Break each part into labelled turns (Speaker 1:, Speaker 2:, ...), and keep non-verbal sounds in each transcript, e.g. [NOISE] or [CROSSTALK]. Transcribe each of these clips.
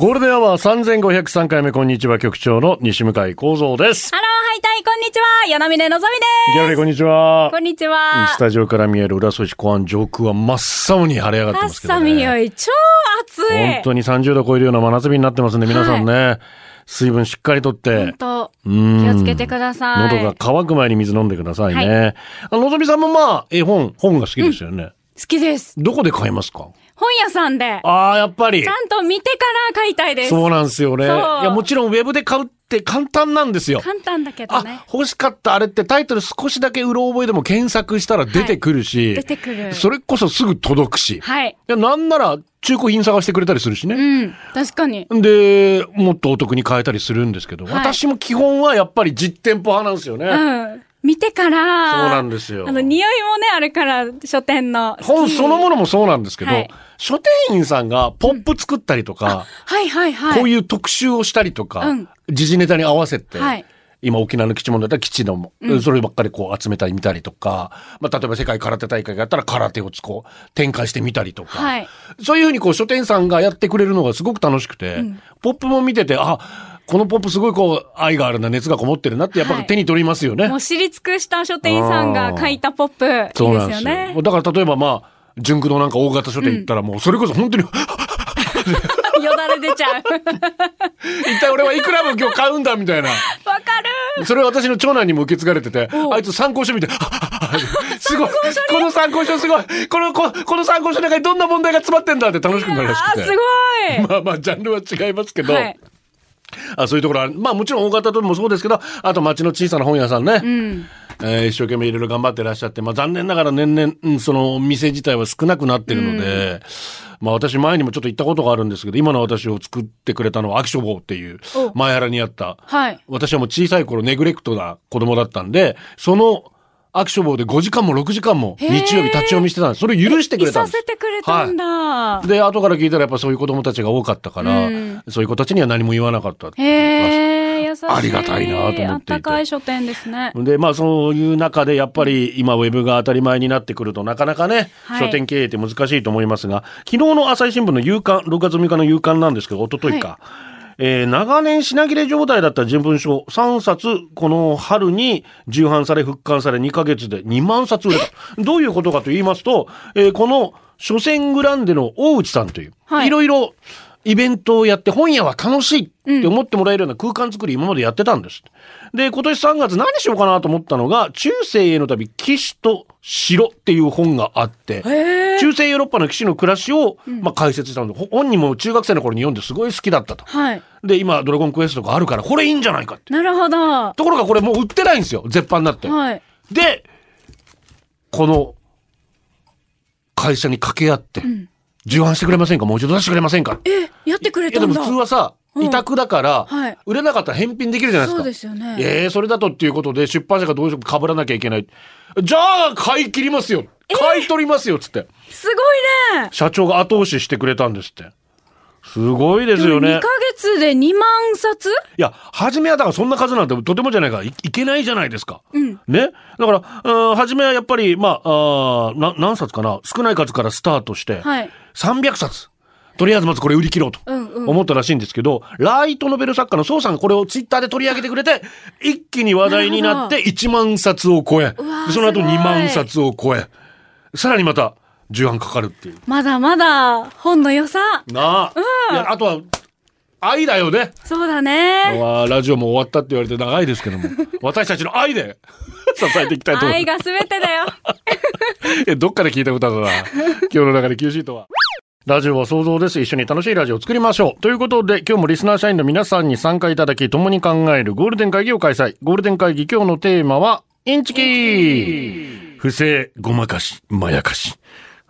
Speaker 1: ゴールデンアワー3503回目、こんにちは、局長の西向幸三です。
Speaker 2: ハロー、ハイタイ、こんにちは。柳峰のぞみです。
Speaker 1: ギャラリー、こんにちは
Speaker 2: こ。んにちは。
Speaker 1: スタジオから見える浦添湖湾上空は真っ青に晴れ上がってますけど
Speaker 2: サミ
Speaker 1: ね。
Speaker 2: よい、超暑い。
Speaker 1: 本当に30度超えるような真夏日になってますんで、皆さんね、水分しっかりとって
Speaker 2: 本、当
Speaker 1: うん
Speaker 2: 気をつけてください。
Speaker 1: 喉が乾く前に水飲んでくださいね。
Speaker 2: は
Speaker 1: あのぞみさんもまあ、絵本、本が好きですよね。
Speaker 2: 好きです。
Speaker 1: どこで買いますか？
Speaker 2: 本屋さんで、
Speaker 1: ああ、やっぱり
Speaker 2: ち。ゃんと見てから買いたいです。
Speaker 1: そうなんですよね。いや、もちろんウェブで買うって簡単なんですよ。
Speaker 2: 簡単だけどね
Speaker 1: あ。、欲しかったあれってタイトル少しだけうろ覚えでも検索したら出てくるし、
Speaker 2: 出てくる。
Speaker 1: それこそすぐ届くし、
Speaker 2: はい。
Speaker 1: いやなんなら中古品探してくれたりするし
Speaker 2: う
Speaker 1: ね。
Speaker 2: ん。確かに。
Speaker 1: で、もっとお得に買えたりするんですけど、
Speaker 2: はい
Speaker 1: 私も基本はやっぱり実店舗派なんですよね。
Speaker 2: うん。見てから。
Speaker 1: そうなんですよ
Speaker 2: あの、匂いもね、あるから、書店の。
Speaker 1: 本そのものもそうなんですけど、
Speaker 2: はい
Speaker 1: 書店員さんがポップ作ったりとか、
Speaker 2: はいはいはい。
Speaker 1: こういう特集をしたりとか、
Speaker 2: うん
Speaker 1: 時事ネタに合わせて、
Speaker 2: はい
Speaker 1: 今沖縄の基地問題だったら基地の、そればっかりこう集めたり見たりとか、まあ、例えば世界空手大会があったら空手をこう展開してみたりとか、
Speaker 2: はい
Speaker 1: そういうふうにこう書店さんがやってくれるのがすごく楽しくて、ポップも見てて、あ、このポップすごいこう愛があるな、熱がこもってるなってやっぱ
Speaker 2: はい
Speaker 1: 手に取りますよね。
Speaker 2: もう知り尽くした書店員さんが書いたポップ。い
Speaker 1: そ
Speaker 2: いうで
Speaker 1: なんです。よ
Speaker 2: ね。
Speaker 1: だから例えばまあ、純駆動なんか大型書店行ったらもうそれこそ本当に、[LAUGHS]
Speaker 2: よだれ出ちゃう。[LAUGHS]
Speaker 1: 一体俺はいくらも今日買うんだみたいな。
Speaker 2: わかる。
Speaker 1: それは私の長男にも受け継がれてて、あいつ参考書見て、すごい、この参考書すごい、この、ここの参考書の中にどんな問題が詰まってんだって楽しくなるらしくて。
Speaker 2: すごい。
Speaker 1: まあまあ、ジャンルは違いますけど、
Speaker 2: はい。
Speaker 1: あそういうところは、まあもちろん大型ともそうですけど、あと町の小さな本屋さんね、えー一生懸命いろいろ頑張ってらっしゃって、まあ残念ながら年々、うんその店自体は少なくなってるので、まあ私前にもちょっと行ったことがあるんですけど、今の私を作ってくれたのは秋書房っていう
Speaker 2: お
Speaker 1: 前原にあった、
Speaker 2: はい。
Speaker 1: 私はもう小さい頃ネグレクトな子供だったんで、その秋書房で5時間も6時間も日曜日立ち読みしてたんです。それを許してくれたんです。
Speaker 2: いさせてくれたんだ。
Speaker 1: で、後から聞いたらやっぱそういう子供たちが多かったから、
Speaker 2: うん
Speaker 1: そういう子たちには何も言わなかった。
Speaker 2: へえ、優しい。
Speaker 1: ありがたいなと思っていて
Speaker 2: あったかい書店ですね。
Speaker 1: で、まあそういう中でやっぱり今ウェブが当たり前になってくるとなかなかね、
Speaker 2: はい
Speaker 1: 書店経営って難しいと思いますが、昨日の朝日新聞の夕刊、6月6日の夕刊なんですけど、一昨日か。えー長年品切れ状態だった人文書3冊、この春に重版され復刊され2ヶ月で2万冊売れた。[LAUGHS] どういうことかと言いますと、えーこの書店グランデの大内さんという、
Speaker 2: はい
Speaker 1: いろいろイベントをやって本屋は楽しいって思ってもらえるような空間作り今までやってたんです。で、今年3月何しようかなと思ったのが、中世への旅、騎士と城っていう本があって、中世ヨーロッパの騎士の暮らしを、まあ、解説したんで、ほ本人も中学生の頃に読んですごい好きだったと。
Speaker 2: はい。
Speaker 1: で、今、ドラゴンクエストがあるから、これいいんじゃないかって。
Speaker 2: なるほど。は
Speaker 1: ところがこれもう売ってないんですよ。絶版になって。
Speaker 2: い。
Speaker 1: で、この会社に掛け合って、重版してくれませんか？もう一度出してくれませんか？
Speaker 2: え、やってくれ
Speaker 1: いやでも
Speaker 2: たんだ。
Speaker 1: 普通はさ、
Speaker 2: うん
Speaker 1: 委託だから、
Speaker 2: はい
Speaker 1: 売れなかったら返品できるじゃないですか。
Speaker 2: そうですよね
Speaker 1: ええそれだとっていうことで出版社がどうしても被らなきゃいけない。じゃあ買い切りますよ。買い取りますよ、つって。
Speaker 2: すごいね。
Speaker 1: 社長が後押ししてくれたんですって。すごいですよ
Speaker 2: 2
Speaker 1: ね
Speaker 2: ヶ。月で2万冊？
Speaker 1: いや、初めはだからそんな数なんてとてもじゃないからいいけないじゃないですか。
Speaker 2: ん
Speaker 1: ね？だから、うん初めはやっぱり、まあ、あーな何冊かな？少ない数からスタートして、
Speaker 2: はい。
Speaker 1: 300冊。とりあえずまずこれ売り切ろうと
Speaker 2: うんうん
Speaker 1: 思ったらしいんですけど、ライトノベル作家の宋さんがこれをツイッターで取り上げてくれて、一気に話題になって1万冊を超え、その後
Speaker 2: すごい
Speaker 1: 2万冊を超え、さらにまた重版かかるっていう。
Speaker 2: まだまだ本の良さ。
Speaker 1: なあ。いや、あとは、愛だよね。
Speaker 2: そうだね。
Speaker 1: ラジオも終わったって言われて長いですけども、[LAUGHS] 私たちの愛で [LAUGHS] 支えていきたいと思いま
Speaker 2: 愛が全てだよ。[LAUGHS]
Speaker 1: す。えどっかで聞いた歌だな。今日の中で Q シートは。ラジオは想像です。一緒に楽しいラジオを作りましょう。ということで、今日もリスナー社員の皆さんに参加いただき、共に考えるゴールデン会議を開催。ゴールデン会議今日のテーマは、インチキ不正、ごまかし、まやかし。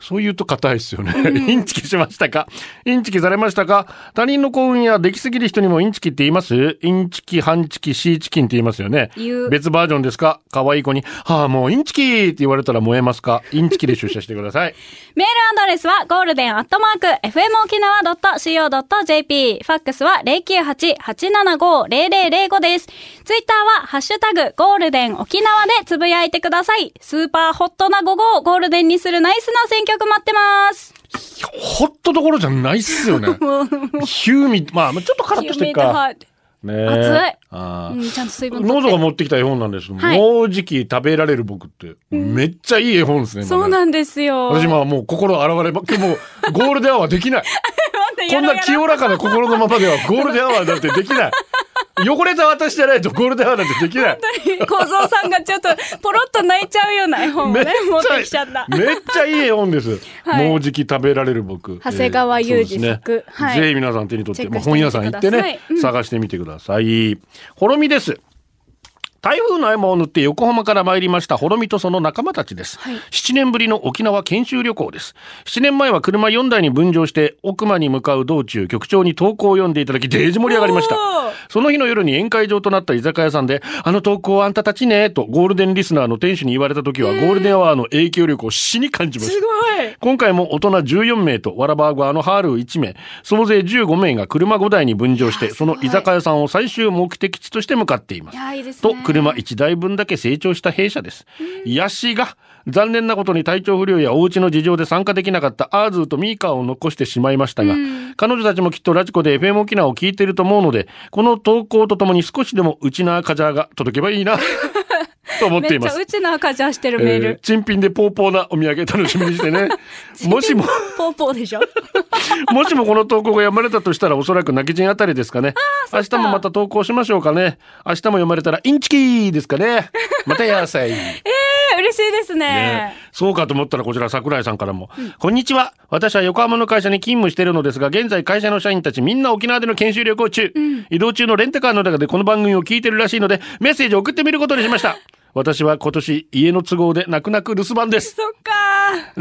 Speaker 1: そう言うと硬いですよね。インチキしましたか？インチキされましたか？他人の幸運や出来すぎる人にもインチキって言います？インチキ、ハンチキ、シーチキンって言いますよね。別バージョンですか？可愛い子に、はあ、もうインチキって言われたら萌えますか？インチキで出社してください。[LAUGHS]
Speaker 2: メールアドレスはゴールデンアットマーク FM 沖縄 .co.jp。ファックスは098-875-0005です。ツイッターはハッシュタグゴールデン沖縄でつぶやいてください。スーパーホットな午後をゴールデンにするナイスな選曲待ってます。
Speaker 1: ホットどころじゃないっすよね。[LAUGHS] ヒューミ、まあ、ちょっとカラッとしてるか。ねえ
Speaker 2: 熱いうん、ちゃんと水分
Speaker 1: 喉が持ってきた絵本なんです。
Speaker 2: はい
Speaker 1: もうじき食べられる僕って、めっちゃいい絵本ですね。ん
Speaker 2: そうなんですよ。
Speaker 1: 私まあもう心洗われば、今日もうゴールデンアワーできない。[LAUGHS] こんな清らかな心のままではゴールデンアワーなんてできない。汚れた私じゃないとゴールデンアワーなんてできない。
Speaker 2: 小僧さんがちょっとポロッと泣いちゃうような絵本をね、持ってきちゃった。
Speaker 1: めっちゃいい絵本です。
Speaker 2: はい
Speaker 1: もうじき食べられる僕。
Speaker 2: 長谷川裕二
Speaker 1: えーそうです
Speaker 2: 作はい
Speaker 1: ぜひ皆さん手に取って、
Speaker 2: チェック
Speaker 1: まあ本屋さん行ってね、
Speaker 2: うん
Speaker 1: 探してみてください。ほろみです。台風の合間を縫って横浜から参りましたほろみとその仲間たちです、
Speaker 2: はい
Speaker 1: 7年ぶりの沖縄研修旅行です7年前は車4台に分乗して奥間に向かう道中局長に投稿を読んでいただきデージ盛り上がりましたその日の夜に宴会場となった居酒屋さんで、あの投稿あんたたちね、とゴールデンリスナーの店主に言われた時は、ゴールデンアワーの影響力を死に感じました。
Speaker 2: すごい。
Speaker 1: 今回も大人14名とわらバーグあのハール1名、総勢15名が車5台に分乗して、その居酒屋さんを最終目的地として向かっています
Speaker 2: い。や、いいです
Speaker 1: と
Speaker 2: ね。、
Speaker 1: 車1台分だけ成長した弊社です。ヤシが、残念なことに体調不良やお家の事情で参加できなかったアーズーとミーカーを残してしまいましたが、彼女たちもきっとラジコで FM 沖縄を聞いていると思うので、この投稿とともに少しでもうちなカジャーが届けばいいな、と思っています
Speaker 2: めっちゃう。ちの赤ちゃんしてるメー
Speaker 1: えー
Speaker 2: ル。
Speaker 1: 珍品でポーポーなお土産楽しみにしてね。もしも、
Speaker 2: ポーポーでしょ？[LAUGHS]
Speaker 1: もしもこの投稿が読まれたとしたらおそらく泣き人あたりですかね。明日もまた投稿しましょうかね。明日も読まれたらインチキーですかね。[LAUGHS] またやさい。
Speaker 2: えー、嬉しいですね
Speaker 1: ね。そうかと思ったらこちら桜井さんからも、こんにちは私は横浜の会社に勤務しているのですが現在会社の社員たちみんな沖縄での研修旅行中、移動中のレンタカーの中でこの番組を聞いてるらしいのでメッセージを送ってみることにしました私は今年家の都合で泣く泣く留守番です
Speaker 2: そっか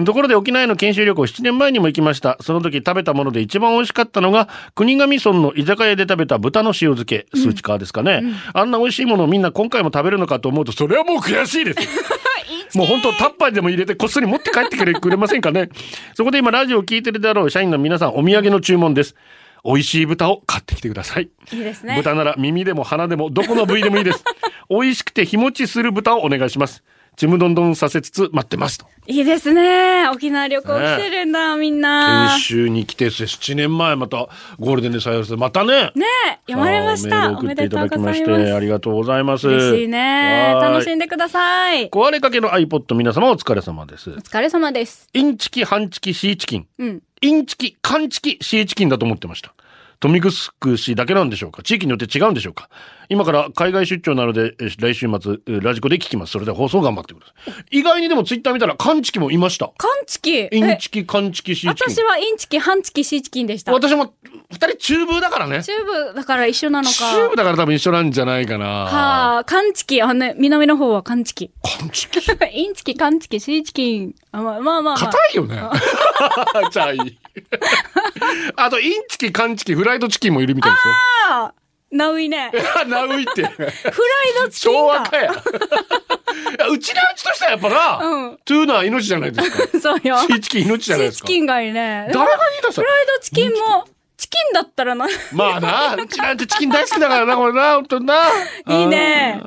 Speaker 1: ところで沖縄への研修旅行7年前にも行きました。その時食べたもので一番美味しかったのが、国頭村の居酒屋で食べた豚の塩漬け、数値化ですかね、あんな美味しいものをみんな今回も食べるのかと思うと、それはもう悔しいです。[LAUGHS] もう本当タッパーでも入れてこっそり持って帰ってくれくれませんかね。そこで今ラジオを聞いてるであろう社員の皆さんお土産の注文です。美味しい豚を買ってきてください。
Speaker 2: いいですね。
Speaker 1: 豚なら耳でも鼻でもどこの部位でもいいです。[LAUGHS] 美味しくて日持ちする豚をお願いします。ちむどんどんさせつつ待ってますと。
Speaker 2: いいですね。沖縄旅行来てるんだ、みんな。
Speaker 1: 研修に来て7年前またゴールデンで採用してまたね
Speaker 2: ねえ、読まれました。
Speaker 1: あーメール送っていただきまし
Speaker 2: おめでとうございます
Speaker 1: てありがとうございます
Speaker 2: 嬉しいね。
Speaker 1: はい
Speaker 2: 楽しんでください。
Speaker 1: 壊れかけの iPod 皆様お疲れ様です
Speaker 2: お疲れ様です。
Speaker 1: インチキ半チキシーチキン
Speaker 2: うん。
Speaker 1: インチキカンチキシーチキンだと思ってました豊見城市だけなんでしょうか？地域によって違うんでしょうか？今から海外出張なのでえ来週末えラジコで聞きますそれでは放送頑張ってください意外にでもツイッター見たらカンチキもいました
Speaker 2: カンチキ？
Speaker 1: イン
Speaker 2: え
Speaker 1: チキカンチキシーチキン
Speaker 2: 私はインチキ、ハンチキ、シーチキンでした。
Speaker 1: 私も二人中部だからね
Speaker 2: チューブだから一緒なのか。
Speaker 1: 中部だから多分一緒なんじゃないかな。
Speaker 2: はあ、カンチキ。あのね、南の方はカンチキ。
Speaker 1: カンチキ？[LAUGHS]
Speaker 2: インチキ、カンチキ、シーチキン。あまあまあまあ、まあ。
Speaker 1: 硬いよね。[LAUGHS] [LAUGHS] じゃあいい。[LAUGHS] あと、インチキ、カンチキ、フライドチキンもいるみたいですよ。
Speaker 2: あナウイね。フライ
Speaker 1: ナウイって。
Speaker 2: ドチキンか。
Speaker 1: 昭和かや。うちのうちとしてはやっぱな、
Speaker 2: うん
Speaker 1: トゥーナー命じゃないですか。[LAUGHS]
Speaker 2: そうよ。
Speaker 1: シーチキン命じゃないですか。
Speaker 2: シーチキンがいいね。
Speaker 1: 誰が言い出した
Speaker 2: フライドチキンも、チキンだったらな。
Speaker 1: まあな、うちなんてチキン大好きだからな、これな、ほんとな。[LAUGHS]
Speaker 2: いいね。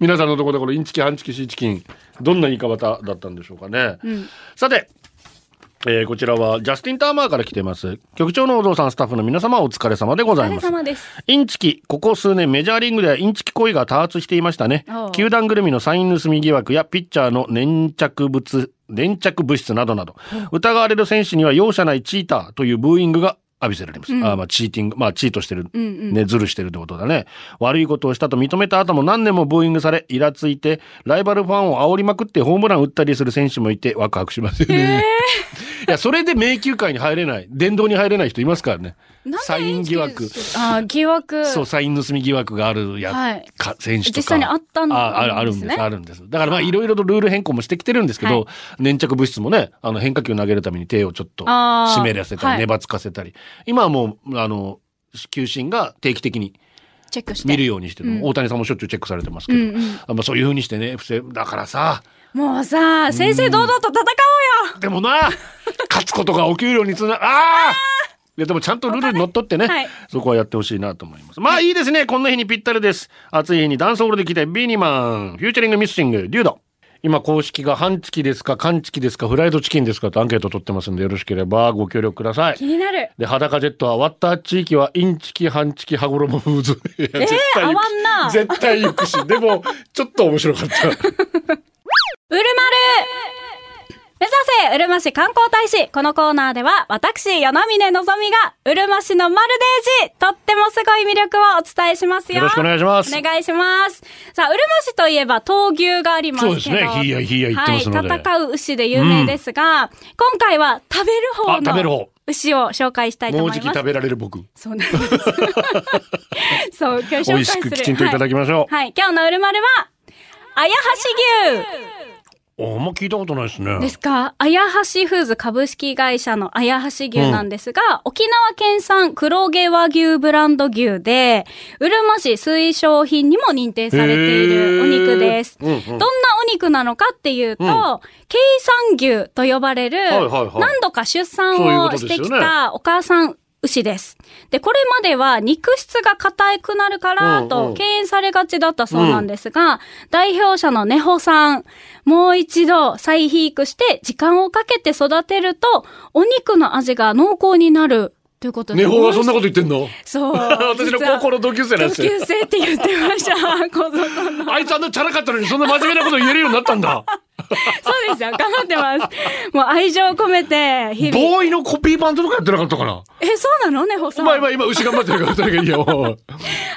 Speaker 1: 皆さんのところでこのインチキ、ハンチキ、シーチキン、どんな言い方だったんでしょうかね。さて、えーこちらはジャスティン・ターマーから来てます。局長のお父さん、スタッフの皆様お疲れ様でご
Speaker 2: お疲れ
Speaker 1: ざいます。
Speaker 2: 様です。
Speaker 1: インチキ、ここ数年メジャーリーグではインチキ行為が多発していましたね
Speaker 2: おう。
Speaker 1: 球団ぐるみのサイン盗み疑惑やピッチャーの粘着物、粘着物質などなど、疑われる選手には容赦ないチーターというブーイングが浴びせられます。あーまあチーティング、まあチートしてる、ね、ズルしてるってことだね。悪いことをしたと認めた後も何年もブーイングされ、イラついて、ライバルファンを煽りまくってホームラン打ったりする選手もいてワクワクしますよね。[LAUGHS] いや、それで迷宮界に入れない、殿堂に入れない人いますからね。サイン疑惑。
Speaker 2: あー疑惑。
Speaker 1: そう、サイン盗み疑惑があるや、
Speaker 2: はい
Speaker 1: か選手とか。
Speaker 2: 実際にあったん
Speaker 1: ああるあるんです、
Speaker 2: ですね
Speaker 1: あるんです。だからまあ、いろいろとルール変更もしてきてるんですけど、
Speaker 2: はい
Speaker 1: 粘着物質もね、あの変化球投げるために手をちょっと湿らせたり、
Speaker 2: はい
Speaker 1: 粘つかせたり。今はもう、あの、球審が定期的に
Speaker 2: チェックして。
Speaker 1: 見るようにしてる、
Speaker 2: うん
Speaker 1: 大谷さんもしょっちゅうチェックされてますけど、
Speaker 2: うんうん
Speaker 1: あまあ、そういうふうにしてね、不正、だからさ、
Speaker 2: もうさ、正々堂々と戦おうよ
Speaker 1: でもな、[LAUGHS] 勝つことがお給料につな、ああいやでもちゃんとルールにのっとってね、
Speaker 2: はい
Speaker 1: そこはやってほしいなと思います。まあいいですね。こんな日にぴったりです。暑い日にダンスホールで来てビーニマン、フューチャリングミスシング、リュウド。今公式が半チキですか、缶チキですか、フライドチキンですかとアンケート取ってますんでよろしければご協力ください
Speaker 2: 気。になる。
Speaker 1: で、裸ジェットは割った地域はインチキ、半チキ、羽衣フーズ。いや絶対
Speaker 2: 合わんな
Speaker 1: 絶対行くし。でも、ちょっと面白かった。[LAUGHS]
Speaker 2: うるまる目指せうるま市観光大使このコーナーでは、私、与那峰のぞみが、うるま市のマルデージとってもすごい魅力をお伝えしますよ。
Speaker 1: よろしくお願いします
Speaker 2: お願いします。さあ、うるま市といえば、闘牛がありますけど。
Speaker 1: そうですねひいやひいや言ってますので
Speaker 2: はい、戦う牛で有名ですが、今回は食べる方
Speaker 1: あ食べる
Speaker 2: の
Speaker 1: 方
Speaker 2: 牛を紹介したいと
Speaker 1: も
Speaker 2: 思います。
Speaker 1: うじき食べられる僕。
Speaker 2: そうなんです。[LAUGHS] そう、今日紹介する。
Speaker 1: 美味しくきちんといただきましょう。
Speaker 2: はい、はい、今日のうるまるは、あやはし牛
Speaker 1: あんま聞いたことないですね。
Speaker 2: ですか？あやはしフーズ株式会社のあやはし牛なんですが、沖縄県産黒毛和牛ブランド牛で、うるま市推奨品にも認定されているお肉です。
Speaker 1: うんうん。
Speaker 2: どんなお肉なのかっていうと、
Speaker 1: うん。
Speaker 2: 計算牛と呼ばれる、何度か出産をしてきたお母さん牛です。で、これまでは肉質が硬くなるから
Speaker 1: うんうん
Speaker 2: と敬遠されがちだったそうなんですが、代表者のネホさん、もう一度再肥育して時間をかけて育てると、お肉の味が濃厚になるということで。
Speaker 1: ネホがそんなこと言ってんの？
Speaker 2: そう。[LAUGHS]
Speaker 1: 私の高校の同級生なん
Speaker 2: 同
Speaker 1: ですよ
Speaker 2: 級生って言ってました。[LAUGHS] 小僧さんの。
Speaker 1: あいつあんなチャラかったのにそんな真面目なこと言えるようになったんだ。
Speaker 2: そうですよ。頑張ってます。もう愛情を込めて、日々。
Speaker 1: ボーイのコピーバンドとかやってなかったかな？
Speaker 2: え、そうなの？ネホさん。
Speaker 1: まあ今、今、牛頑張ってるから、とにかくいいよ。[LAUGHS]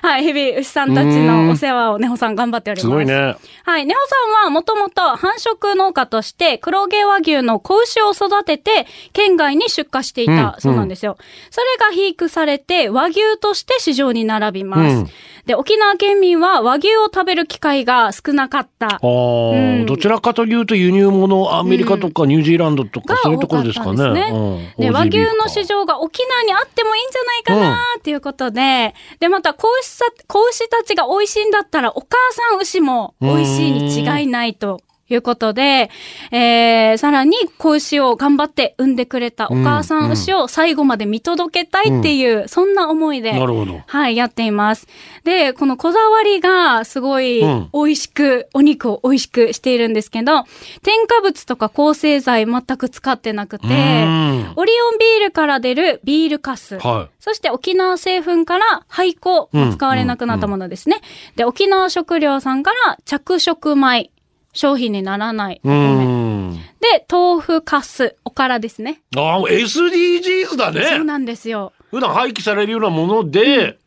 Speaker 2: はい、日々牛さんたちのお世話をネホさん頑張っております。
Speaker 1: すごいね。
Speaker 2: はい。ネホさんはもともと繁殖農家として黒毛和牛の子牛を育てて県外に出荷していたそうなんですよ。それが肥育されて和牛として市場に並びます。
Speaker 1: うん
Speaker 2: で、沖縄県民は和牛を食べる機会が少なかった。
Speaker 1: ああ、
Speaker 2: うん。
Speaker 1: どちらかというと輸入物、アメリカとかニュージーランドとか、そういうところですかね。
Speaker 2: ねで、
Speaker 1: うん
Speaker 2: 和牛の市場が沖縄にあってもいいんじゃないかなっていうことで、で、また子牛さ、子牛たちが美味しいんだったら、お母さん牛も美味しいに違いないと。いうことで、えー、さらに子牛を頑張って産んでくれたお母さん牛を最後まで見届けたいっていう、そんな思いで、
Speaker 1: なるほど。
Speaker 2: はい、やっています。で、このこだわりがすごい
Speaker 1: うん
Speaker 2: 美味しく、お肉を美味しくしているんですけど、添加物とか抗生剤全く使ってなくて、
Speaker 1: うん
Speaker 2: オリオンビールから出るビールカス。
Speaker 1: は
Speaker 2: そして沖縄製粉から廃粉も使われなくなったものですね。で、沖縄食料さんから着色米。商品にならない。で、豆腐カス。おからですね。
Speaker 1: ああ、SDGs だ
Speaker 2: そう
Speaker 1: ね。
Speaker 2: なんですよ。
Speaker 1: 普段廃棄されるようなもので、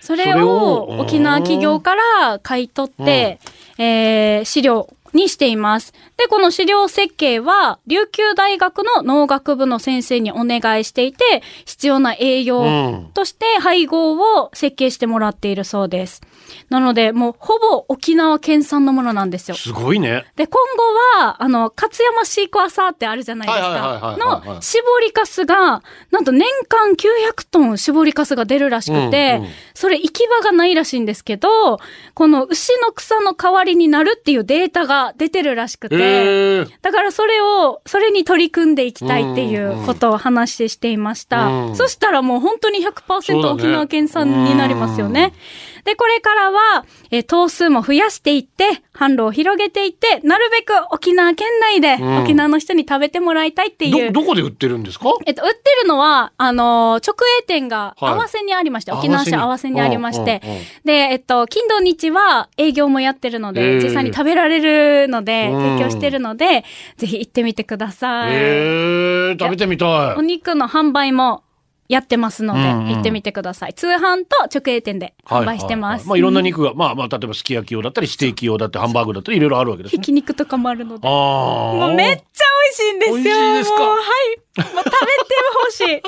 Speaker 2: それ
Speaker 1: それ
Speaker 2: を
Speaker 1: を
Speaker 2: 沖縄企業から買い取って、えー資料にしています。で、この資料設計は、琉球大学の農学部の先生にお願いしていて、必要な栄養
Speaker 1: うん
Speaker 2: として配合を設計してもらっているそうです。なので、もうほぼ沖縄県産のものなんですよ。
Speaker 1: すごいね。
Speaker 2: で、今後は、あの、勝山シークワーサーってあるじゃないですか。
Speaker 1: はい
Speaker 2: の、絞りかすが、なんと年間900トン絞りかすが出るらしくて、
Speaker 1: うんうん
Speaker 2: それ行き場がないらしいんですけど、この牛の草の代わりになるっていうデータが出てるらしくて、
Speaker 1: ええ。
Speaker 2: だからそれを、それに取り組んでいきたいっていうことを話していました。
Speaker 1: うん
Speaker 2: そしたらもう本当に
Speaker 1: そう
Speaker 2: 100%
Speaker 1: だね
Speaker 2: 沖縄県産になりますよね。で、これからは、えー頭数も増やしていって、販路を広げていって、なるべく沖縄県内で
Speaker 1: うん。
Speaker 2: 沖縄の人に食べてもらいたいっていう。
Speaker 1: ど、どこで売ってるんですか？
Speaker 2: えっと、売ってるのは、あのー直営店が
Speaker 1: はい。
Speaker 2: 合わせにありまして、沖縄市合わせに？ありまして。
Speaker 1: うんうんうん、
Speaker 2: で、えっと、金土日は営業もやってるの
Speaker 1: へ
Speaker 2: で、
Speaker 1: ー。
Speaker 2: 実際に食べられるので、
Speaker 1: うん。
Speaker 2: 提供してるので、ぜひ行ってみてください。
Speaker 1: ええ、食べてみた
Speaker 2: お
Speaker 1: い。
Speaker 2: 肉の販売もやってますので、
Speaker 1: うんうん
Speaker 2: 行ってみてください。通販と直営店で販売してます。
Speaker 1: まあいろんな肉が、まあまあ例えばすき焼き用だったり、ステーキ用だったり、ハンバーグだったり、いろいろあるわけです
Speaker 2: ひ
Speaker 1: ね。
Speaker 2: き肉とかもあるので。
Speaker 1: ああ。
Speaker 2: もうめっちゃ美味しいんですよ。
Speaker 1: 美味しいですか？
Speaker 2: もうはい。もう食べてほしい。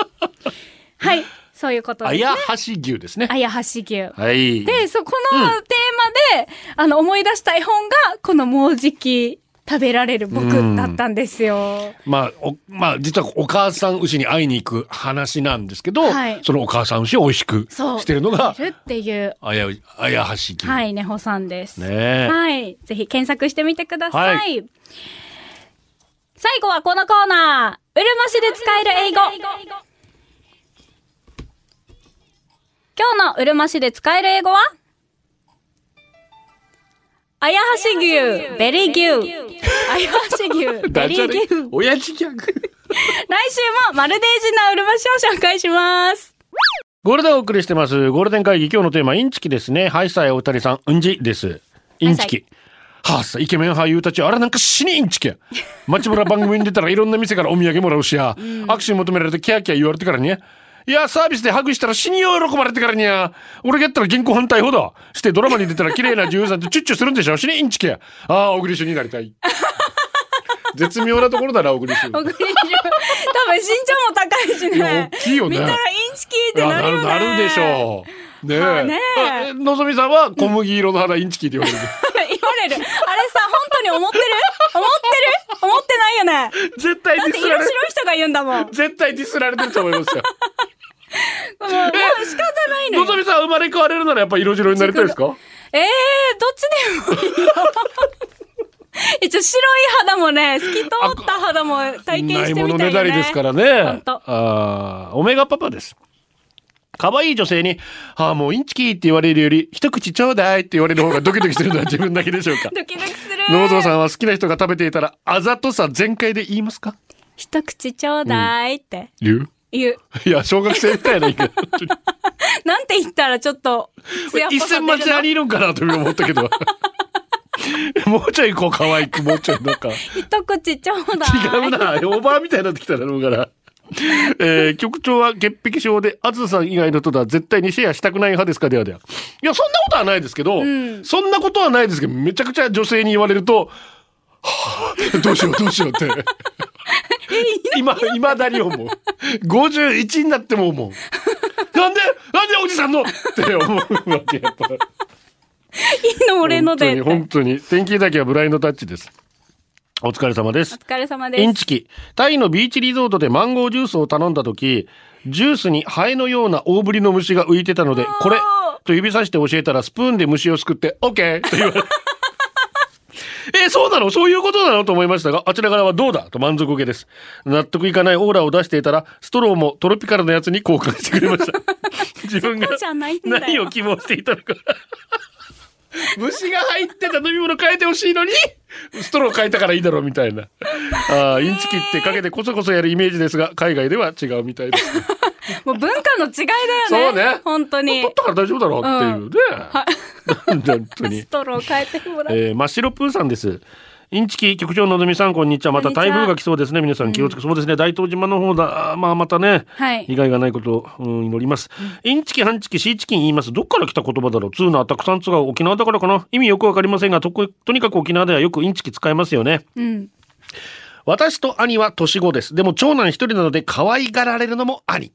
Speaker 2: [LAUGHS] はい。そういうことです、ね。
Speaker 1: あやはし牛ですね。
Speaker 2: あやはし牛。
Speaker 1: はい。
Speaker 2: で、そこのテーマで、あの、思い出した絵本が、このもうじき食べられる僕だったんですよ。
Speaker 1: まあ、お、まあ、実はお母さん牛に会いに行く話なんですけど、
Speaker 2: はい
Speaker 1: そのお母さん牛を美味しく
Speaker 2: そう。
Speaker 1: してるのが
Speaker 2: い、るっていう、
Speaker 1: あや、あやはし牛。
Speaker 2: はい、ねほさんです。
Speaker 1: ねえ。
Speaker 2: はい。ぜひ検索してみてください。
Speaker 1: は
Speaker 2: 最後はこのコーナー。うるま市で使える英語。今日のうるま市で使える英語は？あやはし牛、 very 牛。あやはし牛、 very 牛。
Speaker 1: 親父ギャグ。
Speaker 2: 来週もマルデージなうるま市を紹介します。
Speaker 1: ゴールデンお送りしてます。ゴールデン会議、今日のテーマ、インチキですね。はいさいお二人さん、うんじです。インチキ。はあさ、イケメン俳優たち、あらなんか死にインチキや。街村番組に出たらいろんな店からお土産もらうしや、握手求められてキャーキャー言われてからにゃ。いや、サービスでハグしたら死に喜ばれてからにゃ。俺がやったら現行犯逮捕だ。してドラマに出たら綺麗な女優さんとチュッチュするんでしょ死にインチキや。ああ、小栗旬になりたい。[LAUGHS] 絶妙なところだな、小栗旬。
Speaker 2: 小栗旬。多分身長も高いし
Speaker 1: いや
Speaker 2: ね。
Speaker 1: 大きいよね
Speaker 2: 見たらインチキってなるよね。
Speaker 1: なるなるでしょう。ねえ。
Speaker 2: まあね
Speaker 1: あのぞみさんは小麦色の肌インチキって言われる。[LAUGHS]
Speaker 2: 言われる。あれさ、本当に思ってる？思ってないよね。
Speaker 1: 絶対
Speaker 2: だって
Speaker 1: ディスられ
Speaker 2: 色白い人が言うんだもん。
Speaker 1: 絶対ディスられてると思いますよ。[LAUGHS]
Speaker 2: もう仕方ないのよ。
Speaker 1: のぞみさん生まれ変われるならやっぱ色白になりたいですか？
Speaker 2: ええー、どっちでもいいよ。一応白い肌もね、透き通った肌も体験
Speaker 1: ない
Speaker 2: してみたいよね。
Speaker 1: ものねだりですからね。
Speaker 2: と
Speaker 1: あーオメガパパです。可愛い女性に、ああ、もうインチキって言われるより、一口ちょうだいって言われる方がドキドキするのは自分だけでしょうか。[LAUGHS]
Speaker 2: ドキドキする。
Speaker 1: ノーゾーさんは好きな人が食べていたら、あざとさ全開で言いますか？
Speaker 2: 一口ちょうだいって
Speaker 1: 言う？
Speaker 2: 言う。
Speaker 1: いや、小学生みたいな言い方。[LAUGHS]
Speaker 2: なんて言ったらちょっと、
Speaker 1: 一
Speaker 2: さ出るの？
Speaker 1: 銭町ありいるんかなと思ったけど。もうちょいこう可愛く、もうちょいなんか。[LAUGHS]
Speaker 2: 一口ちょうだい。
Speaker 1: 違うな。オーバーみたいになってきただろうから。えー局長は潔癖症で、あずさん以外の人とは絶対にシェアしたくない派ですか？ではでは。いや、そんなことはないですけど、そんなことはないですけど、めちゃくちゃ女性に言われると、はあ、どうしようどうしようって。[LAUGHS] 今、今だに思う。51になっても思う。なんでなんでおじさんのって思うわけ、やっぱ。
Speaker 2: いいの俺ので。
Speaker 1: 本当に、本当に。天気だけはブラインドタッチです。お疲れ様です。
Speaker 2: お疲れ様です。
Speaker 1: インチキ。タイのビーチリゾートでマンゴージュースを頼んだ時、ジュースにハエのような大ぶりの虫が浮いてたので、これと指さして教えたらスプーンで虫をすくって、オッケーと言われ [LAUGHS] えーそうなの？そういうことなの？と思いましたが、あちら側はどうだ？と満足げです。納得いかないオーラを出していたら、ストローもトロピカルなやつに交換してくれました。[LAUGHS] 自分が何を希望していたのか。[LAUGHS] 虫が入ってた飲み物変えてほしいのに、ストロー変えたからいいだろうみたいな。ああ、インチキってかけてこそこそやるイメージですが、海外では違うみたいです、ね。[LAUGHS]
Speaker 2: もう文化の違いだよね。
Speaker 1: そうね
Speaker 2: 本当に
Speaker 1: 取っ。たから大丈夫だろうっていうね。[LAUGHS] 本当に
Speaker 2: ス。トロー変えてもらう。
Speaker 1: えー、真っ白プーさんです。インチキ局長のぞみさんこんにちは。また台風が来そうですね。皆さん気をつけ、そうですね。大東島の方だ。まあまたね、
Speaker 2: はい。
Speaker 1: 被害がないことを、うん、祈ります、インチキハンチキシーチキン言います。どっから来た言葉だろう。ツーナーたくさん使う沖縄だからかな。意味よくわかりませんがとことにかく沖縄ではよくインチキ使いますよね。
Speaker 2: うん。
Speaker 1: 私と兄は年子です。でも長男一人なので可愛がられるのも兄。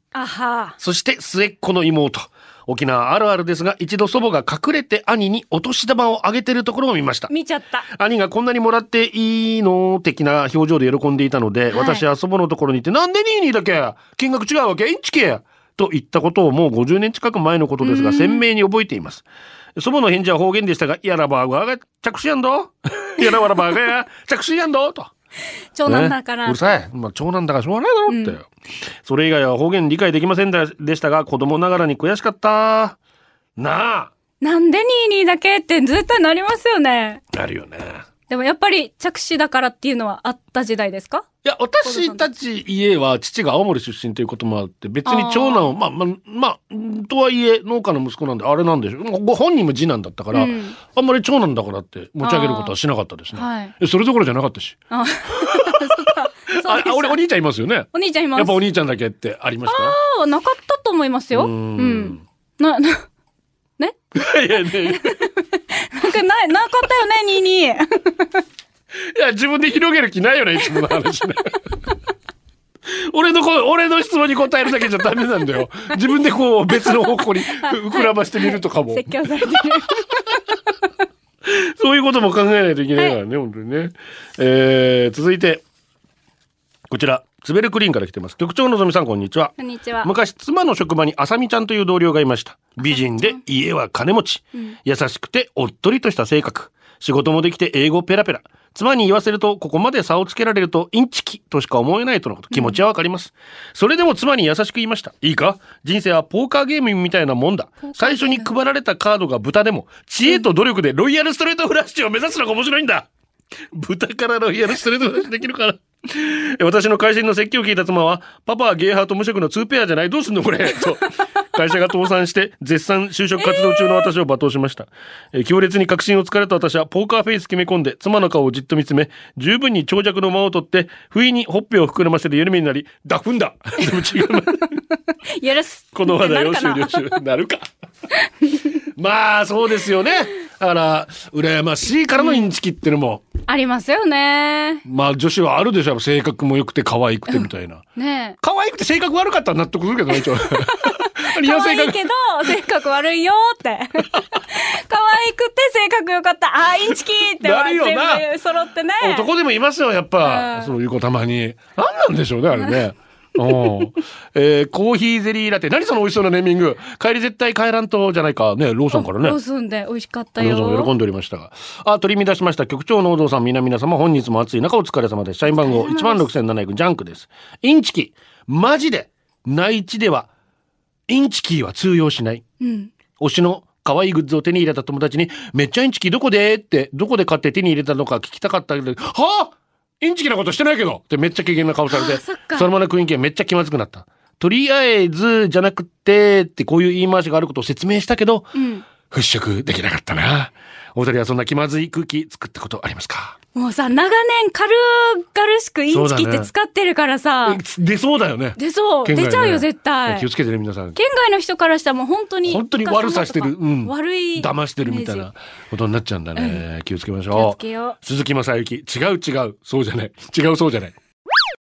Speaker 1: そして末っ子の妹。沖縄あるあるですが、一度祖母が隠れて兄にお年玉をあげてるところを見ました。
Speaker 2: 見ちゃった。
Speaker 1: 兄がこんなにもらっていいの？的な表情で喜んでいたので、
Speaker 2: はい
Speaker 1: 私は祖母のところに行って、なんでニーニーだけ金額違うわけ？インチキと言ったことをもう50年近く前のことですが、鮮明に覚えています。祖母の返事は方言でしたが、いやらばーが着手やんど？い [LAUGHS] やらばらばーがや着手やんど？と。[LAUGHS]
Speaker 2: 長男だから。
Speaker 1: ねうるさい。まあ、長男だからしょうがないだろって。それ以外は方言理解できませんででしたが、子供ながらに悔しかった。なあ。
Speaker 2: なんでニーニーだけって絶対なりますよね。
Speaker 1: なるよね。
Speaker 2: でもやっぱり着手だからっていうのはあった時代ですか？
Speaker 1: いや、私たち家は父が青森出身ということもあって、別に長男を、まあ、まあ、まあ、うんとはいえ農家の息子なんで、あれなんでしょう。ご本人も次男だったから、
Speaker 2: うん
Speaker 1: あんまり長男だからって持ち上げることはしなかったですね。
Speaker 2: はい。
Speaker 1: えそれどころじゃなかったし。
Speaker 2: あ、[LAUGHS]
Speaker 1: あ俺お兄ちゃんいますよね？
Speaker 2: お兄ちゃんいます。
Speaker 1: やっぱお兄ちゃんだけってありました？か
Speaker 2: ああ、なかったと思いますよ。
Speaker 1: う
Speaker 2: うんん。な、な、ね？[LAUGHS]
Speaker 1: いやね
Speaker 2: なんかな、なかったよね、22。[LAUGHS]
Speaker 1: いや、自分で広げる気ないよね、いつもの話ね。[LAUGHS] 俺のこ、俺の質問に答えるだけじゃダメなんだよ。自分でこう別の方向に膨らましてみるとかも。
Speaker 2: 説教されてる。[LAUGHS]
Speaker 1: そういうことも考えないといけないからね、本当にね。えー、続いて、こちら、ツベルクリーンから来てます。局長のぞみさん、こんにちは。
Speaker 2: こんにちは。
Speaker 1: 昔妻の職場にあさみちゃんという同僚がいました。美人で家は金持ち、優しくておっとりとした性格。仕事もできて英語ペラペラ。妻に言わせるとここまで差をつけられるとインチキとしか思えないとのこと。気持ちはわかります、それでも妻に優しく言いました。いいか？人生はポーカーゲームみたいなもんだ。最初に配られたカードが豚でも知恵と努力でロイヤルストレートフラッシュを目指すのが面白いんだ。豚からロイヤルストレートフラッシュできるから私の会社員の説教を聞いた妻は、パパはゲイハート無職の2ペアじゃないどうすんのこれ？と。会社が倒産して、絶賛就職活動中の私を罵倒しました。えー強烈に確信をつかれた私は、ポーカーフェイス決め込んで、妻の顔をじっと見つめ、十分に長尺の間を取って、不意にほっぺを膨らませて緩めになり、ダフンだでも違う。[LAUGHS]
Speaker 2: 許す。
Speaker 1: この話題を終了し、なるか。まあ、そうですよね。だから、羨ましいからのインチキってのも、
Speaker 2: ありますよね。
Speaker 1: まあ女子はあるでしょ。性格も良くて可愛くてみたいな。
Speaker 2: ね
Speaker 1: 可愛くて性格悪かったら納得するけどね、一応。[LAUGHS]
Speaker 2: 可愛いけど、性格悪いよって。[LAUGHS] 可愛くて性格良かった。あー、インチキって
Speaker 1: なるよな
Speaker 2: 揃ってね。
Speaker 1: 男でもいますよ、やっぱ。
Speaker 2: うん
Speaker 1: そういう子たまに。何なんでしょうね、あれね。うんえーコーヒーゼリーラテ。何その美味しそうなネーミング。帰り絶対帰らんとじゃないか。ね、ローソンからね。
Speaker 2: ローソンで美味しかった
Speaker 1: ローソン喜ん
Speaker 2: よ。
Speaker 1: でおりましたが。あ、取り乱しました。局長のお堂さん、皆々様、本日も暑い中お疲れ様です。社員番号
Speaker 2: お疲れ様です
Speaker 1: 16,700ジャンクです。インチキ。マジで、内地では、インチキは通用しない。
Speaker 2: うん。
Speaker 1: 推しの可愛いグッズを手に入れた友達に、めっちゃインチキどこでって、どこで買って手に入れたのか聞きたかったけど、はあ？インチキなことしてないけどってめっちゃ機嫌な顔されて、
Speaker 2: そ
Speaker 1: のままの雰囲気がめっちゃ気まずくなった。とりあえず、じゃなくて、ってこういう言い回しがあることを説明したけど、
Speaker 2: うん。
Speaker 1: 払拭できなかったな。お二人はそんな気まずい空気作ったことありますか？
Speaker 2: もうさ、長年軽々しくインチキって使ってるからさ。
Speaker 1: 出そうだよね。
Speaker 2: 出そう。出ちゃうよ、絶対。
Speaker 1: 気をつけてね、皆さん。
Speaker 2: 県外の人からしたらもう本当に。
Speaker 1: 本当に悪さしてる。うん。
Speaker 2: 悪い。
Speaker 1: 騙してるみたいな。ことになっちゃうんだね。気をつけましょう。
Speaker 2: 気をつけよ
Speaker 1: 鈴木正幸。違う違う。そうじゃない。違うそうじゃない。